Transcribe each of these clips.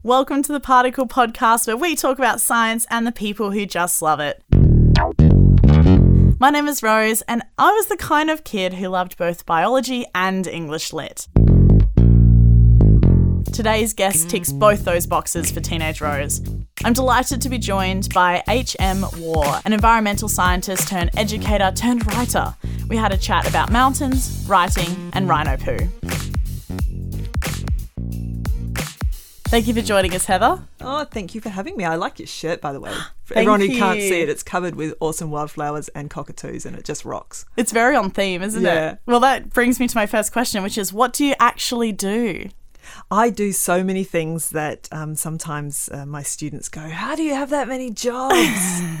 Welcome to the Particle Podcast, where we talk about science and the people who just love it. My name is Rose, and I was the kind of kid who loved both biology and English lit. Today's guest ticks both those boxes for Teenage Rose. I'm delighted to be joined by H.M. Waugh, an environmental scientist turned educator turned writer. We had a chat about mountains, writing, and rhino poo. Thank you for joining us, Heather. Oh, thank you for having me. I like your shirt, by the way. For Thank everyone who can't see it, it's covered with awesome wildflowers and cockatoos, and it just rocks. It's very on theme, isn't Yeah. it? Well, that brings me to my first question, which is what do you actually do? I do so many things that um, sometimes uh, my students go, How do you have that many jobs?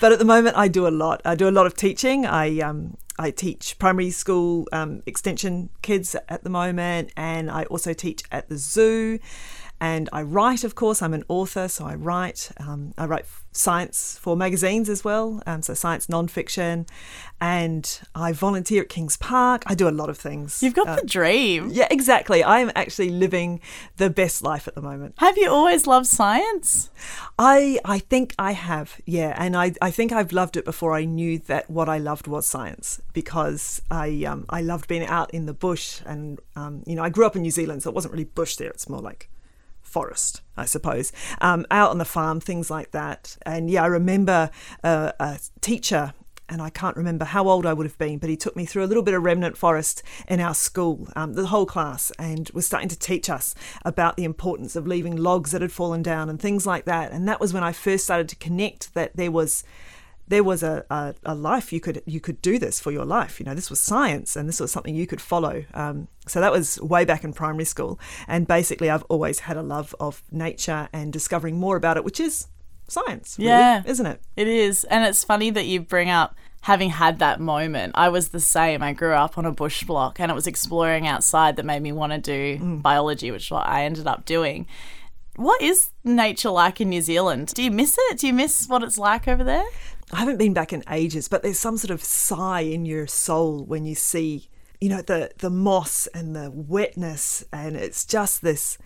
but at the moment, I do a lot. I do a lot of teaching. I um, I teach primary school um, extension kids at the moment, and I also teach at the zoo. And I write, of course. I'm an author, so I write. Um, I write science for magazines as well, um, so science nonfiction. And I volunteer at Kings Park. I do a lot of things. You've got Uh, the dream. yeah, exactly. I am actually living the best life at the moment. Have you always loved science? I I think I have, yeah, and I, I think I've loved it before I knew that what I loved was science because I um I loved being out in the bush and um you know I grew up in New Zealand so it wasn't really bush there it's more like forest I suppose um out on the farm things like that and yeah I remember uh, a teacher and I can't remember how old I would have been, but he took me through a little bit of remnant forest in our school, um, the whole class, and was starting to teach us about the importance of leaving logs that had fallen down and things like that. And that was when I first started to connect that there was there was a, a, a life you could you could do this for your life. You know, this was science, and this was something you could follow. Um, so that was way back in primary school, and basically I've always had a love of nature and discovering more about it, which is science, really, Yeah. isn't it? It is. And it's funny that you bring up having had that moment. I was the same. I grew up on a bush block and it was exploring outside that made me want to do Mm. biology, which is what I ended up doing. What is nature like in New Zealand? Do you miss it? Do you miss what it's like over there? I haven't been back in ages, but there's some sort of sigh in your soul when you see, you know, the the moss and the wetness, and it's just this.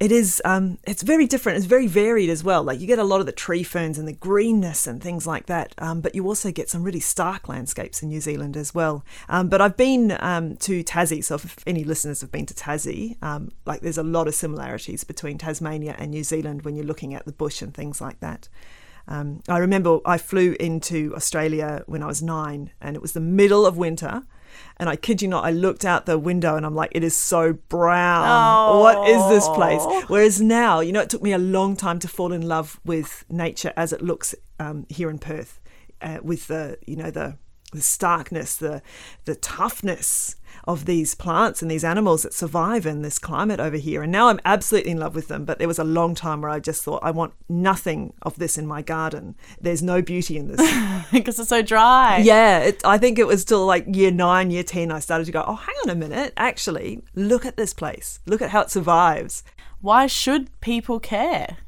It is. Um, it's very different. It's very varied as well. Like you get a lot of the tree ferns and the greenness and things like that. Um, but you also get some really stark landscapes in New Zealand as well. Um, but I've been um, to Tassie, so if any listeners have been to Tassie, um, like there's a lot of similarities between Tasmania and New Zealand when you're looking at the bush and things like that. Um, I remember I flew into Australia when I was nine, and it was the middle of winter. And I kid you not, I looked out the window and I'm like, it is so brown. What is this place? Whereas now, you know, it took me a long time to fall in love with nature as it looks um, here in Perth, uh, with the, you know, the the starkness, the the toughness of these plants and these animals that survive in this climate over here. And now I'm absolutely in love with them. But there was a long time where I just thought I want nothing of this in my garden. There's no beauty in this. Because it's so dry. yeah, it, I think it was till like year nine, year ten, I started to go, oh, hang on a minute. Actually, look at this place. Look at how it survives. Why should people care?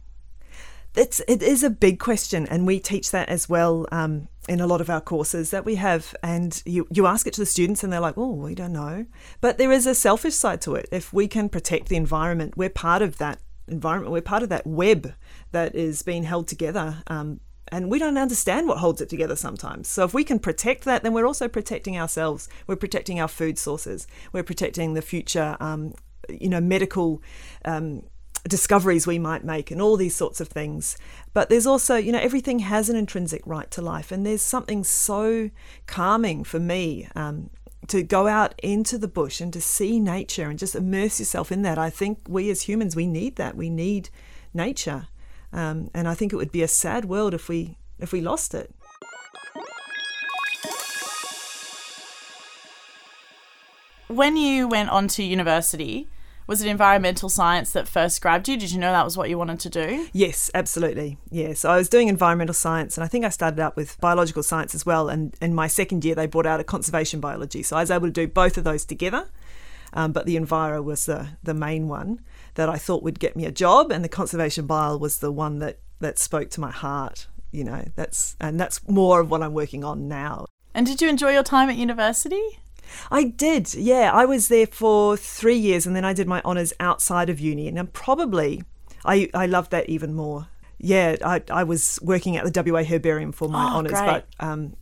It's it is a big question, and we teach that as well um, in a lot of our courses that we have. And you you ask it to the students, and they're like, "Oh, we don't know." But there is a selfish side to it. If we can protect the environment, we're part of that environment. We're part of that web that is being held together. Um, and we don't understand what holds it together sometimes. So if we can protect that, then we're also protecting ourselves. We're protecting our food sources. We're protecting the future, um, you know, medical um, discoveries we might make and all these sorts of things. But there's also, you know, everything has an intrinsic right to life. And there's something so calming for me um, to go out into the bush and to see nature and just immerse yourself in that. I think we as humans, we need that. We need nature. Um, and I think it would be a sad world if we if we lost it. When you went on to university, was it environmental science that first grabbed you? Did you know that was what you wanted to do? Yes, absolutely. Yeah. So I was doing environmental science and I think I started out with biological science as well. And in my second year, they brought out a conservation biology. So I was able to do both of those together. Um, but the Enviro was the, the main one that I thought would get me a job. And the conservation bio was the one that, that spoke to my heart. You know, that's and that's more of what I'm working on now. And did you enjoy your time at university? I did, yeah. I was there for three years and then I did my honours outside of uni. And probably, I, I loved that even more. Yeah, I, I was working at the WA Herbarium for my Oh, honours, great. but um,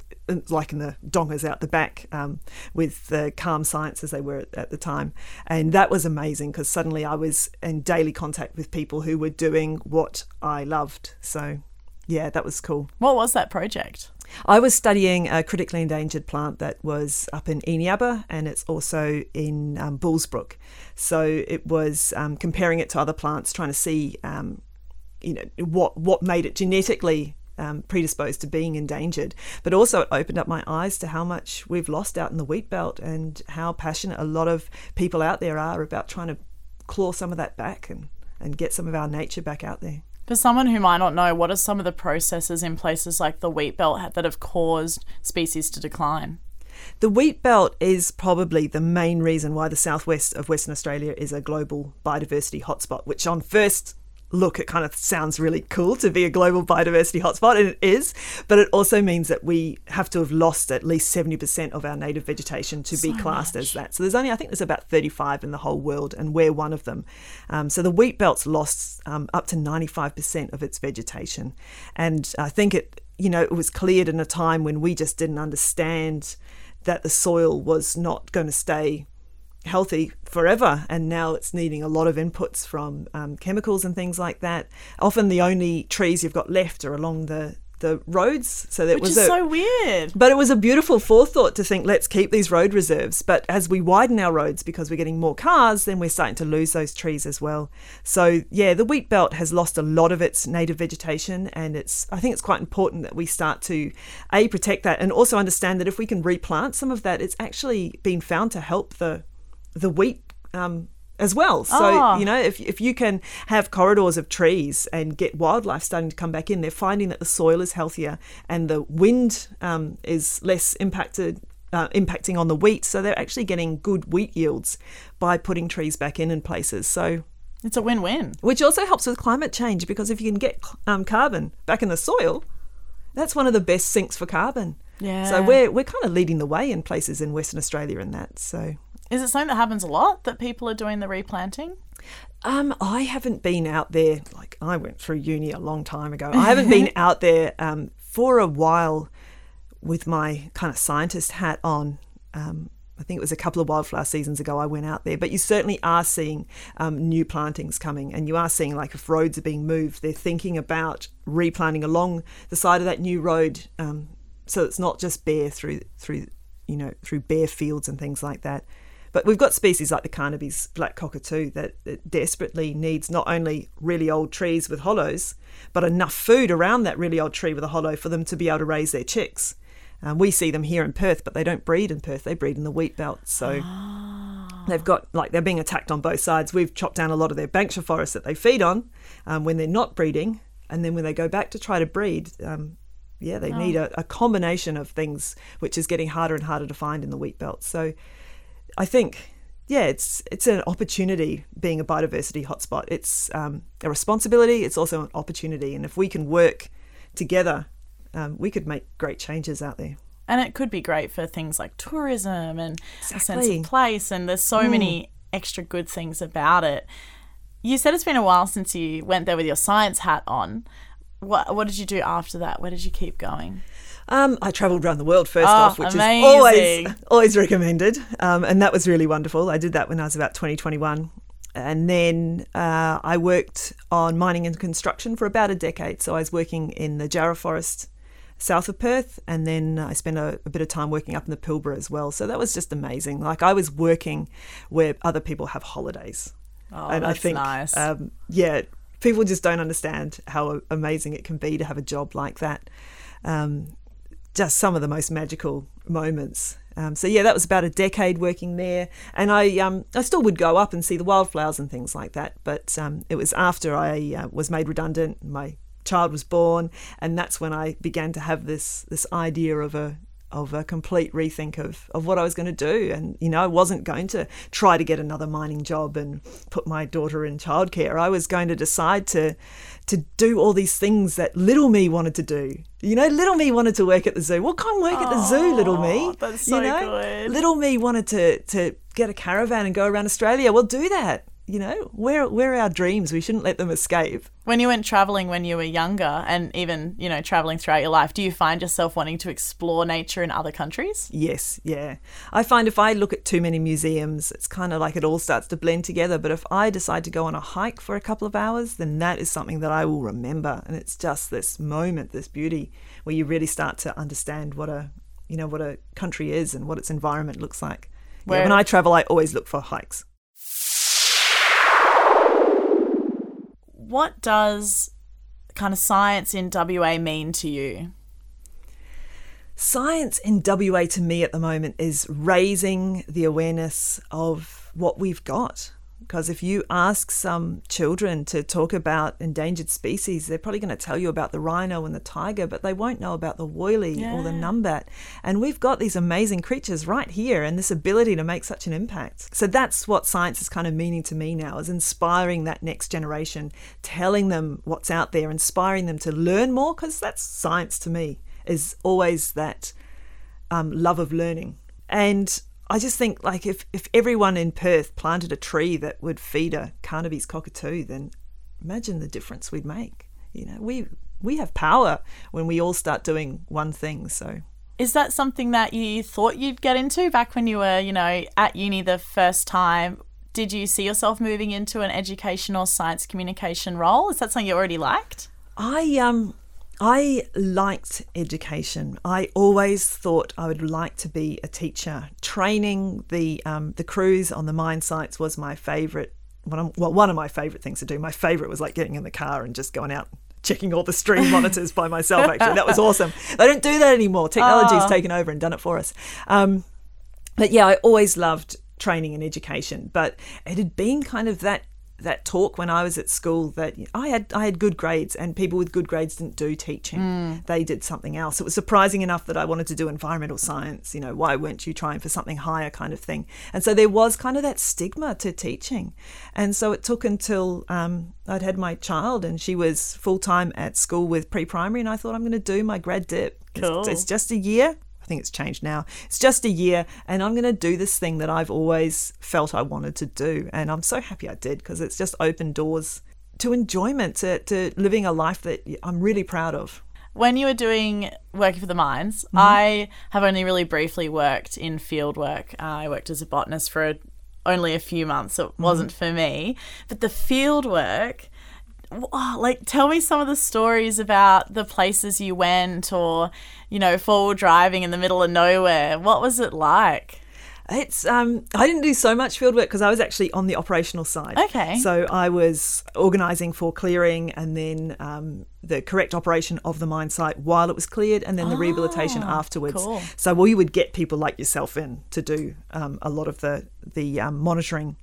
like in the dongas out the back um, with the CALM science as they were at, at the time. And that was amazing because suddenly I was in daily contact with people who were doing what I loved. So, yeah, that was cool. What was that project? I was studying a critically endangered plant that was up in Eneabba and it's also in um, Bullsbrook. So it was um, comparing it to other plants, trying to see, um, you know, what what made it genetically um, predisposed to being endangered. But also it opened up my eyes to how much we've lost out in the wheat belt and how passionate a lot of people out there are about trying to claw some of that back and, and get some of our nature back out there. For someone who might not know, what are some of the processes in places like the wheat belt that have caused species to decline? The wheat belt is probably the main reason why the southwest of Western Australia is a global biodiversity hotspot, which on first look it kind of sounds really cool to be a global biodiversity hotspot and it is but it also means that we have to have lost at least 70% of our native vegetation to be classed as that. So there's only i think there's about 35 in the whole world and we're one of them. Um, so the wheat belt's lost um, up to 95% of its vegetation. And i think it you know it was cleared in a time when we just didn't understand that the soil was not going to stay healthy forever and now it's needing a lot of inputs from um, chemicals and things like that. Often the only trees you've got left are along the the roads so that Which was a, so weird. but it was a beautiful forethought to think let's keep these road reserves. But as we widen our roads because we're getting more cars then we're starting to lose those trees as well. So yeah the wheat belt has lost a lot of its native vegetation and it's i think it's quite important that we start to a protect that and also understand that if we can replant some of that it's actually been found to help the the wheat um, as well. So, Oh. you know, if, if you can have corridors of trees and get wildlife starting to come back in, they're finding that the soil is healthier and the wind um, is less impacted. Uh, impacting on the wheat, so they're actually getting good wheat yields by putting trees back in in places. So, It's a win win. which also helps with climate change because if you can get um, carbon back in the soil, that's one of the best sinks for carbon. Yeah. So we're we're kind of leading the way in places in Western Australia in that. So Is it something that happens a lot that people are doing the replanting? Um, I haven't been out there. Like I went through uni a long time ago. I haven't been out there um, for a while with my kind of scientist hat on. Um, I think it was a couple of wildflower seasons ago I went out there, but you certainly are seeing um, new plantings coming, and you are seeing like if roads are being moved, they're thinking about replanting along the side of that new road, um, so it's not just bare through through you know through bare fields and things like that. But we've got species like the Carnaby's black cockatoo that, that desperately needs not only really old trees with hollows, but enough food around that really old tree with a hollow for them to be able to raise their chicks. Um, we see them here in Perth, but they don't breed in Perth. They breed in the wheat belt. So they've got like they're being attacked on both sides. We've chopped down a lot of their Banksia forests that they feed on um, when they're not breeding, and then when they go back to try to breed, um, yeah, they need a, a combination of things, which is getting harder and harder to find in the wheat belt. So I think, yeah, it's it's an opportunity being a biodiversity hotspot. It's um, a responsibility. It's also an opportunity, and if we can work together, um, we could make great changes out there. And it could be great for things like tourism and a sense of place. And there's so many extra good things about it. You said it's been a while since you went there with your science hat on. What, what did you do after that? Where did you keep going? Um, I travelled around the world first Oh, off, which amazing. is always always recommended, um, and that was really wonderful. I did that when I was about 20, 21. and then uh, I worked on mining and construction for about a decade. So I was working in the Jarrah Forest south of Perth, and then I spent a, a bit of time working up in the Pilbara as well. So that was just amazing. Like I was working where other people have holidays, Oh, and that's I think, nice. um, yeah, people just don't understand how amazing it can be to have a job like that. Um, just some of the most magical moments. Um, so yeah, that was about a decade working there, and I um, I still would go up and see the wildflowers and things like that. But um, it was after I uh, was made redundant, my child was born, and that's when I began to have this this idea of a of a complete rethink of, of what I was going to do. And, you know, I wasn't going to try to get another mining job and put my daughter in childcare. I was going to decide to to do all these things that little me wanted to do. You know, little me wanted to work at the zoo. Well, come work at the zoo, little me. that's so you know? good. Little me wanted to to get a caravan and go around Australia. Well, do that. You know, we're we're our dreams. We shouldn't let them escape. When you went traveling when you were younger and even, you know, traveling throughout your life, do you find yourself wanting to explore nature in other countries? Yes, yeah. I find if I look at too many museums, it's kind of like it all starts to blend together. But if I decide to go on a hike for a couple of hours, then that is something that I will remember. And it's just this moment, this beauty, where you really start to understand what a, you know, what a country is and what its environment looks like. Yeah, when I travel, I always look for hikes. What does kind of science in WA mean to you? Science in WA to me at the moment is raising the awareness of what we've got. Because if you ask some children to talk about endangered species, they're probably going to tell you about the rhino and the tiger, but they won't know about the woylie or the numbat. And we've got these amazing creatures right here and this ability to make such an impact. So that's what science is kind of meaning to me now, is inspiring that next generation, telling them what's out there, inspiring them to learn more, because that's science to me, is always that um, love of learning. And I just think like if, if everyone in Perth planted a tree that would feed a Carnaby's cockatoo, then imagine the difference we'd make. You know, we we have power when we all start doing one thing. So Is that something that you thought you'd get into back when you were, you know, at uni the first time? Did you see yourself moving into an educational science communication role? Is that something you already liked? I um I liked education. I always thought I would like to be a teacher. Training the um, the crews on the mine sites was my favourite. One of, well, one of my favourite things to do. My favourite was like getting in the car and just going out checking all the stream monitors by myself. Actually, that was awesome. They don't do that anymore. Technology's taken over and done it for us. Um, but yeah, I always loved training and education. But it had been kind of that that talk when I was at school that I had I had good grades and people with good grades didn't do teaching. They did something else. It was surprising enough that I wanted to do environmental science. You know, why weren't you trying for something higher kind of thing? And so there was kind of that stigma to teaching. And so it took until um, I'd had my child and she was full time at school with pre primary and I thought I'm going to do my grad dip. It's- it's just a year. I think it's changed now. It's just a year, and I'm going to do this thing that I've always felt I wanted to do. And I'm so happy I did because it's just opened doors to enjoyment, to, to living a life that I'm really proud of. When you were doing working for the mines, I have only really briefly worked in field work. Uh, I worked as a botanist for a, only a few months. It wasn't for me. But the field work, oh, like, tell me some of the stories about the places you went or, you know, forward driving in the middle of nowhere. What was it like? It's um I didn't do so much field work because I was actually on the operational side. Okay. So I was organising for clearing and then um, the correct operation of the mine site while it was cleared and then the rehabilitation afterwards. cool. So we would get people like yourself in to do um, a lot of the the um, monitoring.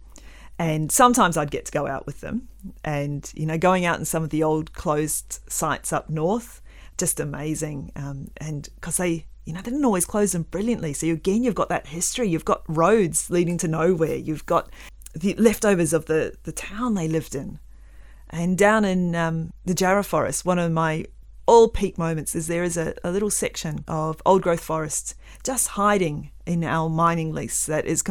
And sometimes I'd get to go out with them, and you know, going out in some of the old closed sites up north, just amazing. Um, and because they, you know, they didn't always close them brilliantly. So again, you've got that history. You've got roads leading to nowhere. You've got the leftovers of the the town they lived in. And down in um, the Jarrah Forest, one of my all peak moments is there is a, a little section of old growth forest just hiding in our mining lease that is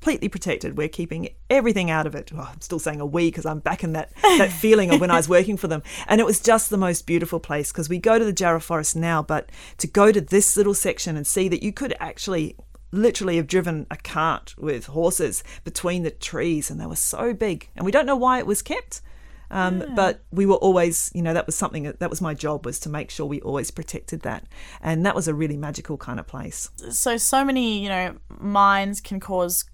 completely protected. We're keeping everything out of it. Well, I'm still saying a we because I'm back in that, that feeling of when I was working for them. And it was just the most beautiful place because we go to the Jarrah Forest now, but to go to this little section and see that you could actually literally have driven a cart with horses between the trees and they were so big and we don't know why it was kept um, but we were always you know that was something that was my job was to make sure we always protected that and that was a really magical kind of place So, so many, you know, mines can cause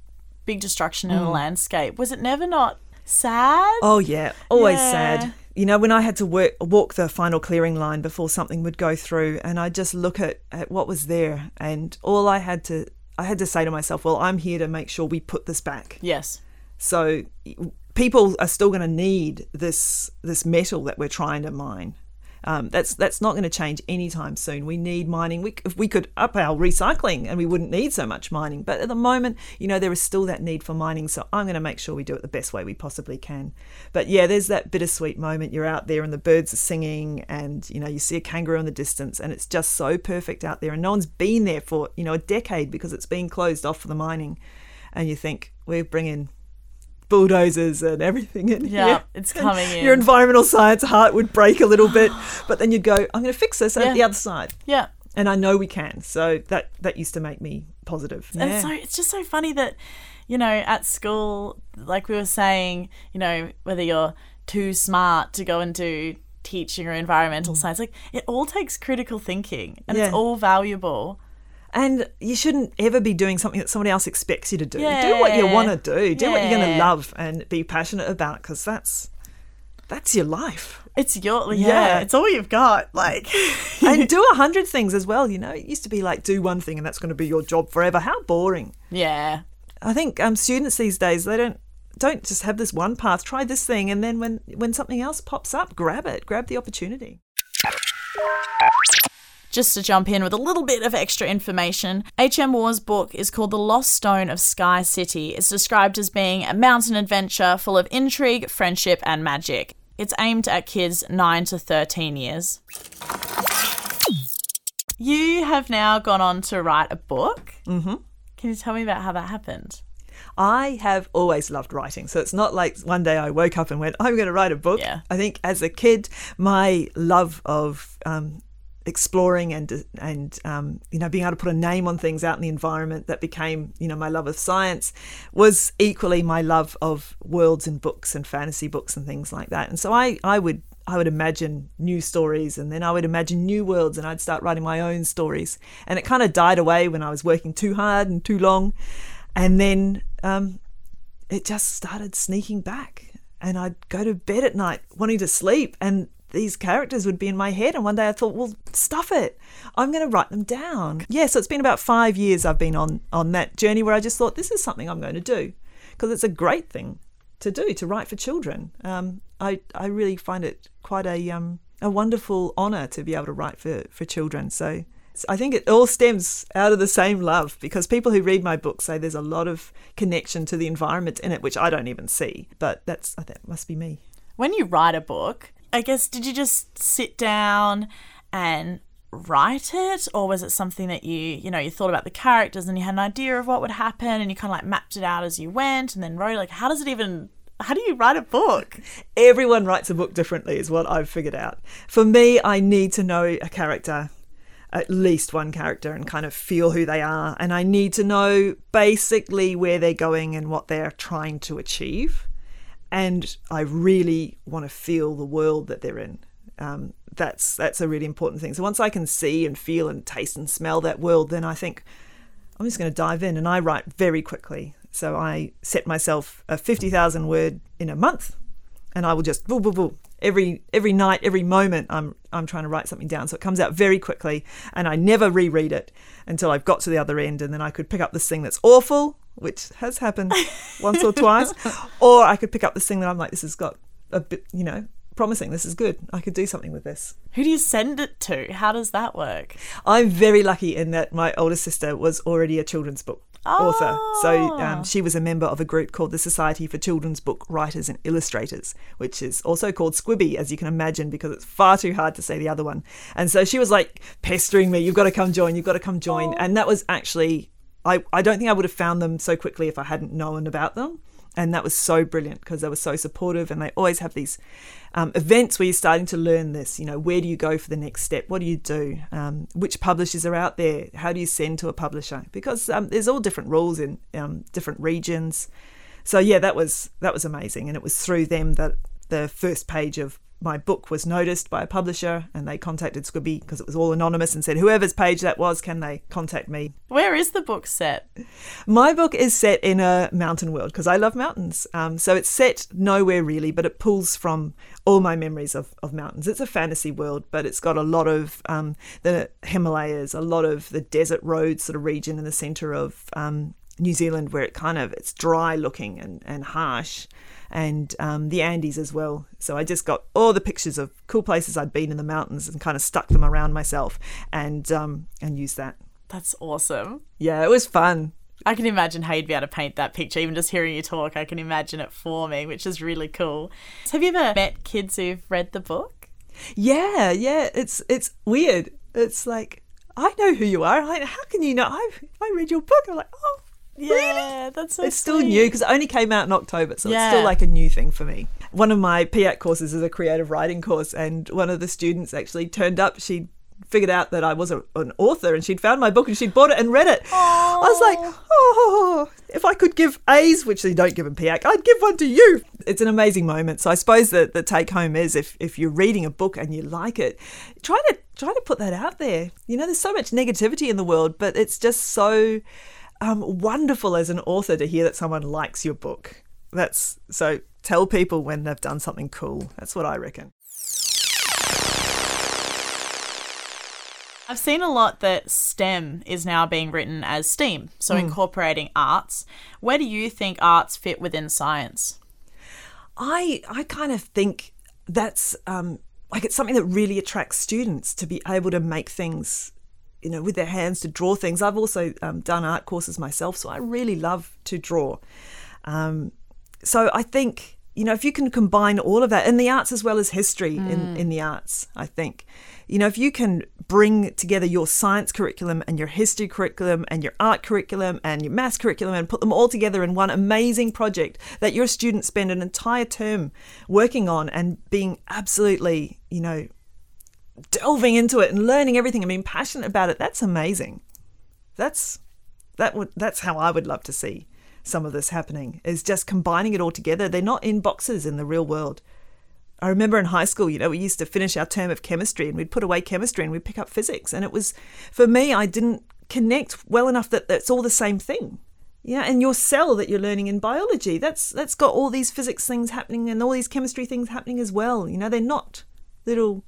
big destruction in a mm. landscape. Was it never not sad? oh yeah always Yeah. sad you know when i had to work walk the final clearing line before something would go through and i just look at, at what was there and all i had to i had to say to myself well i'm here to make sure we put this back Yes. So people are still going to need this this metal that we're trying to mine. Um, that's that's not going to change anytime soon. We need mining. We, if we could up our recycling and we wouldn't need so much mining. But at the moment, you know, there is still that need for mining. So I'm going to make sure we do it the best way we possibly can. But yeah, there's that bittersweet moment. You're out there and the birds are singing, and you know you see a kangaroo in the distance, and it's just so perfect out there. And no one's been there for you know a decade because it's been closed off for the mining. And you think we're bringing bulldozers and everything in Yeah, here. it's coming in. Your environmental science heart would break a little bit, but then you'd go, "I'm going to fix this Yeah. at the other side," Yeah. and I know we can. So that that used to make me positive. And Yeah. so it's just so funny that, you know, at school, like we were saying, you know, whether you're too smart to go and do teaching or environmental science, like it all takes critical thinking and Mm. Yeah. it's all valuable. And you shouldn't ever be doing something that somebody else expects you to do. Do what you want to do. Do what you're going to love and be passionate about because that's that's your life. It's your, yeah, Yeah. it's all you've got. Like, and do a hundred things as well. You know, it used to be like do one thing and that's going to be your job forever. How boring. yeah. I think um, students these days they don't don't just have this one path. Try this thing, and then when when something else pops up, grab it. Grab the opportunity. Just to jump in with a little bit of extra information, H.M. Waugh's book is called The Lost Stone of Sky City. It's described as being a mountain adventure full of intrigue, friendship, and magic. It's aimed at kids 9 to 13 years. You have now gone on to write a book. Mm-hmm. Can you tell me about how that happened? I have always loved writing, so it's not like one day I woke up and went, "I'm going to write a book." Yeah. I think as a kid, my love of um, exploring and and um, you know being able to put a name on things out in the environment that became you know my love of science was equally my love of worlds and books and fantasy books and things like that. And so I I would I would imagine new stories and then I would imagine new worlds and I'd start writing my own stories. And it kind of died away when I was working too hard and too long. And then um, it just started sneaking back. And I'd go to bed at night wanting to sleep and these characters would be in my head. And one day I thought, well, stuff it. I'm going to write them down. Yeah, so it's been about five years I've been on, on that journey where I just thought, this is something I'm going to do because it's a great thing to do to write for children. Um, I I really find it quite a um a wonderful honor to be able to write for for children. So I think it all stems out of the same love because people who read my book say there's a lot of connection to the environment in it, which I don't even see. But that's that must be me. When you write a book, I guess, did you just sit down and write it or was it something that you you know you thought about the characters and you had an idea of what would happen and you kind of like mapped it out as you went and then wrote like how does it even how do you write a book Everyone writes a book differently, is what I've figured out. For me, I need to know a character, at least one character, and kind of feel who they are. And I need to know basically where they're going and what they're trying to achieve. And I really want to feel the world that they're in. Um, that's that's a really important thing. So once I can see and feel and taste and smell that world, then I think I'm just going to dive in. And I write very quickly. So I set myself a 50,000 word in a month and I will just boo, boo, boo. every every night, every moment. I'm I'm trying to write something down, so it comes out very quickly, and I never reread it until I've got to the other end, and then I could pick up this thing that's awful, which has happened once or twice, or I could pick up this thing that I'm like, this has got a bit, you know, promising. This is good. I could do something with this. who do you send it to how does that work I'm very lucky in that my older sister was already a children's book author. So Oh. um, she was a member of a group called the Society for Children's Book Writers and Illustrators, which is also called Squibby, as you can imagine, because it's far too hard to say the other one. And so she was like pestering me, you've got to come join, you've got to come join. And that was actually, I, I don't think I would have found them so quickly if I hadn't known about them. And that was so brilliant because they were so supportive and they always have these um, events where you're starting to learn this. You know, where do you go for the next step? What do you do? Um, which publishers are out there? How do you send to a publisher? Because um, there's all different rules in um, different regions. So yeah, that was that was amazing, and it was through them that the first page of my book was noticed by a publisher, and they contacted Squibby because it was all anonymous and said, whoever's page that was, can they contact me? where is the book set My book is set in a mountain world because I love mountains. Um, so it's set nowhere really, but it pulls from all my memories of, of mountains. It's a fantasy world, but it's got a lot of um, the Himalayas, a lot of the desert roads sort of region in the centre of um, New Zealand where it kind of it's dry looking and, and harsh. And um, the Andes as well. So I just got all the pictures of cool places I'd been in the mountains and kind of stuck them around myself and um, and used that. That's awesome. Yeah, it was fun. I can imagine how you'd be able to paint that picture. Even just hearing you talk, I can imagine it forming, which is really cool. Have you ever met kids who've read the book? Yeah, yeah. It's it's weird. It's like I know who you are. I, how can you know? I I read your book. I'm like, oh, Yeah, really? that's so it's still sweet. new because it only came out in October, so it's still like a new thing for me. One of my PEAC courses is a creative writing course, and one of the students actually turned up. She figured out that I was a, an author, and she'd found my book and she'd bought it and read it. I was like, oh, if I could give A's, which they don't give in PEAC, I'd give one to you. It's an amazing moment. So I suppose that the take home is if, if you're reading a book and you like it, try to try to put that out there. You know, there's so much negativity in the world, but it's just so um, wonderful as an author to hear that someone likes your book. That's so tell people when they've done something cool. That's what I reckon. I've seen a lot that STEM is now being written as STEAM, so incorporating arts. Where do you think arts fit within science? I I kind of think that's um, like it's something that really attracts students to be able to make things, you know, with their hands to draw things. I've also um, done art courses myself, so I really love to draw. Um, so I think you know if you can combine all of that in the arts as well as history in in the arts, I think you know if you can bring together your science curriculum and your history curriculum and your art curriculum and your maths curriculum and put them all together in one amazing project that your students spend an entire term working on and being absolutely you know delving into it and learning everything and being passionate about it that's amazing that's that would that's how I would love to see some of this happening is just combining it all together. They're not in boxes in the real world. I remember in high school, you know, we used to finish our term of chemistry and we'd put away chemistry and we'd pick up physics. And it was, for me, I didn't connect well enough that it's all the same thing. Yeah, and your cell that you're learning in biology, that's that's got all these physics things happening and all these chemistry things happening as well. You know, they're not little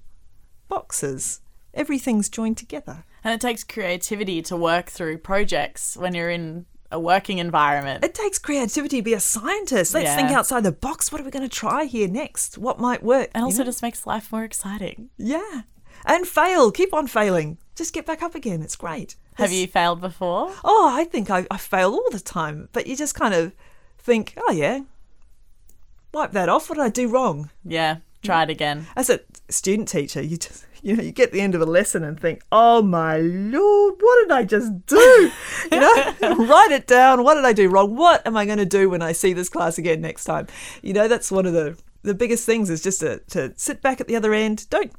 boxes. Everything's joined together. And it takes creativity to work through projects when you're in a working environment. It takes creativity to be a scientist. Let's think outside the box. What are we going to try here next? What might work? and also know? just makes life more exciting. yeah, and fail. Keep on failing. Just get back up again. It's great. Have It's- you failed before? Oh, I think I, I fail all the time. But you just kind of think, oh yeah, wipe that off. What did I do wrong? Yeah, try it again. As a student teacher, you just you know you get the end of a lesson and think, oh my lord, what did I just do? You know, write it down. What did I do wrong? What am I going to do when I see this class again next time? You know, that's one of the the biggest things is just to to sit back at the other end. Don't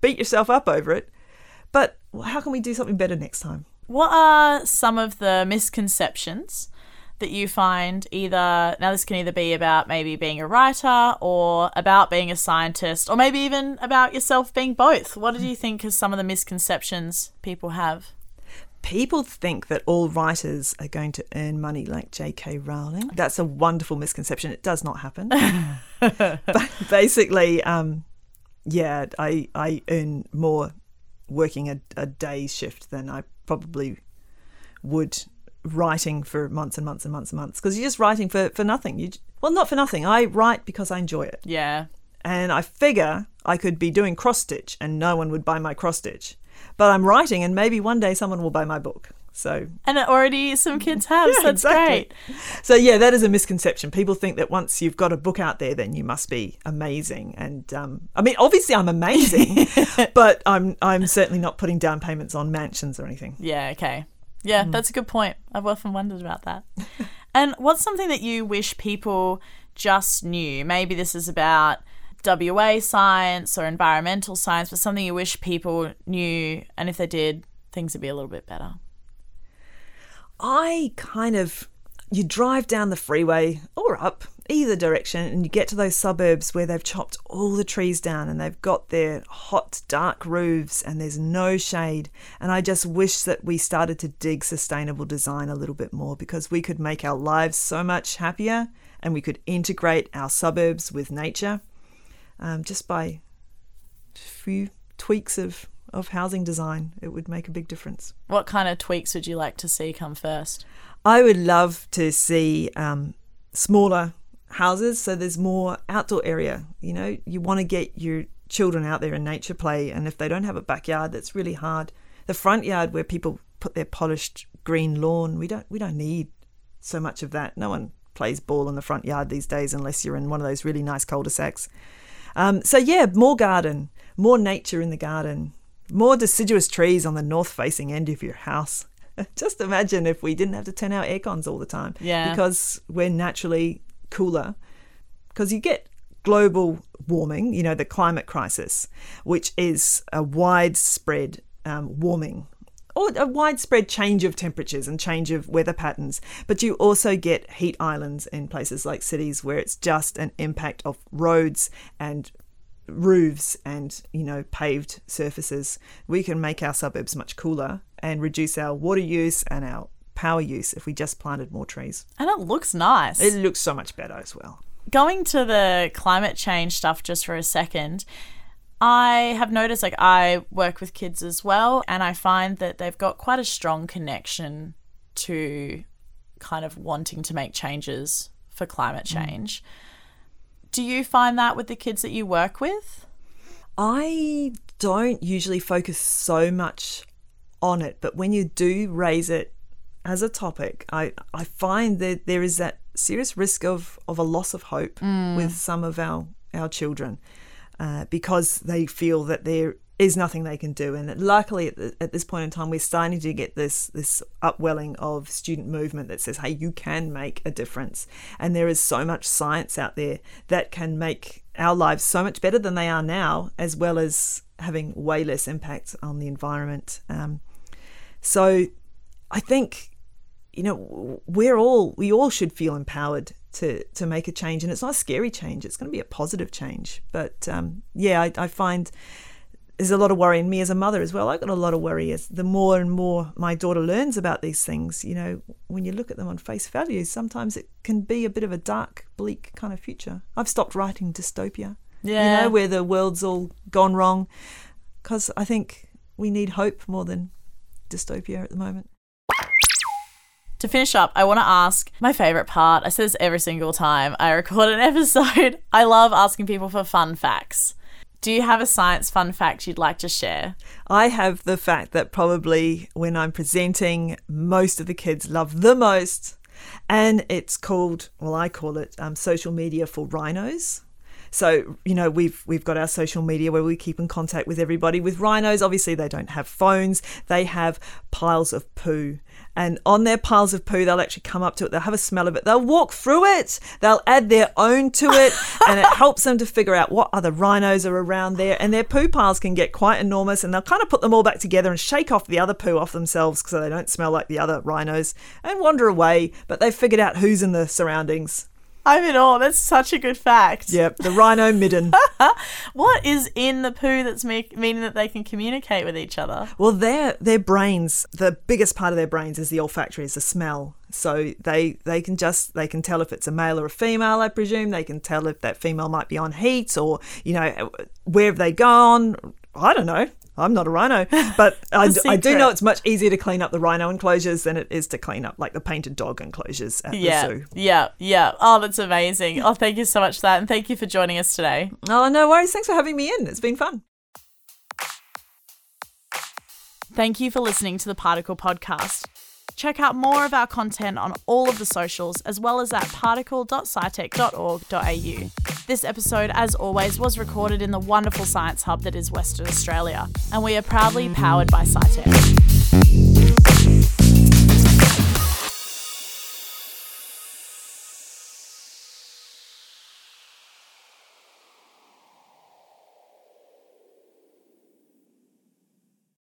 beat yourself up over it, but how can we do something better next time? What are some of the misconceptions that you find either now this can either be about maybe being a writer or about being a scientist or maybe even about yourself being both. What do you think is some of the misconceptions people have? people think that all writers are going to earn money like J.K. Rowling. That's a wonderful misconception. It does not happen. but basically, um, yeah, I I earn more working a, a day's shift than I probably would writing for months and months and months and months because you're just writing for for nothing. You well, not for nothing. I write because I enjoy it Yeah. and I figure I could be doing cross stitch and no one would buy my cross stitch. But I'm writing and maybe one day someone will buy my book. So And already some kids have, so Yeah, that's exactly. great. so yeah, that is a misconception. People think that once you've got a book out there then you must be amazing and um, I mean obviously I'm amazing, but I'm I'm certainly not putting down payments on mansions or anything. Yeah, okay. Yeah, Mm. that's a good point. I've often wondered about that. and what's something that you wish people just knew? Maybe this is about WA science or environmental science, but something you wish people knew, and if they did, things would be a little bit better. I kind of you drive down the freeway or up either direction and you get to those suburbs where they've chopped all the trees down and they've got their hot dark roofs and there's no shade. And I just wish that we started to dig sustainable design a little bit more because we could make our lives so much happier and we could integrate our suburbs with nature um, just by a few tweaks of of housing design. It would make a big difference. What kind of tweaks would you like to see come first? I would love to see um, smaller houses, so there's more outdoor area. You know, you want to get your children out there in nature play, and if they don't have a backyard, that's really hard. The front yard where people put their polished green lawn, we don't we don't need so much of that. No one plays ball in the front yard these days unless you're in one of those really nice cul-de-sacs. Um, so yeah, more garden, more nature in the garden, more deciduous trees on the north-facing end of your house. Just imagine if we didn't have to turn our air cons all the time. Yeah. Because we're naturally cooler. Because you get global warming, you know, the climate crisis, which is a widespread um, warming or a widespread change of temperatures and change of weather patterns. But you also get heat islands in places like cities where it's just an impact of roads and roofs and you know paved surfaces. We can make our suburbs much cooler and reduce our water use and our power use if we just planted more trees. And it looks nice. It looks so much better as well. Going to the climate change stuff just for a second. I have noticed, like, I work with kids as well, and I find that they've got quite a strong connection to kind of wanting to make changes for climate change. Mm. Do you find that with the kids that you work with? I don't usually focus so much on it, but when you do raise it as a topic, I, I find that there is that serious risk of, of a loss of hope mm. with some of our, our children uh, because they feel that there is nothing they can do. And luckily, at, the, at, this point in time, we're starting to get this this upwelling of student movement that says, "Hey, you can make a difference." And there is so much science out there that can make our lives so much better than they are now, as well as having way less impact on the environment. Um, so, I think you know we're all we all should feel empowered to to make a change and it's not a scary change it's going to be a positive change. But um, yeah I, I, find there's a lot of worry in me as a mother as well. I've got a lot of worry as the more and more my daughter learns about these things you know when you look at them on face value sometimes it can be a bit of a dark bleak kind of future. I've stopped writing dystopia yeah you know where the world's all gone wrong because i think we need hope more than dystopia at the moment to finish up, I want to ask my favorite part. I say this every single time I record an episode. I love asking people for fun facts. Do you have a science fun fact you'd like to share? I have the fact that probably when I'm presenting, most of the kids love the most, and it's called, well, I call it um, social media for rhinos. So you know we've we've got our social media where we keep in contact with everybody. With rhinos, obviously they don't have phones; they have piles of poo, and on their piles of poo, they'll actually come up to it. They'll have a smell of it. They'll walk through it. They'll add their own to it, and it helps them to figure out what other rhinos are around there. And their poo piles can get quite enormous, and they'll kind of put them all back together and shake off the other poo off themselves so they don't smell like the other rhinos and wander away. But they've figured out who's in the surroundings. I'm in awe. That's such a good fact. Yep, the rhino midden. what is in the poo that's make, meaning that they can communicate with each other? Well, their their brains, the biggest part of their brains is the olfactory, is the smell. So they they can just they can tell if it's a male or a female. I presume they can tell if that female might be on heat or you know where have they gone. I don't know. I'm not a rhino, but I, I, do know it's much easier to clean up the rhino enclosures than it is to clean up like the painted dog enclosures at yeah, the zoo. Yeah, yeah. Oh, that's amazing. Oh, thank you so much for that. And thank you for joining us today. Oh, no worries. Thanks for having me in. It's been fun. Thank you for listening to the Particle Podcast. Check out more of our content on all of the socials as well as at particle.scitech.org.au. This episode, as always, was recorded in the wonderful science hub that is Western Australia, and we are proudly powered by SciTech.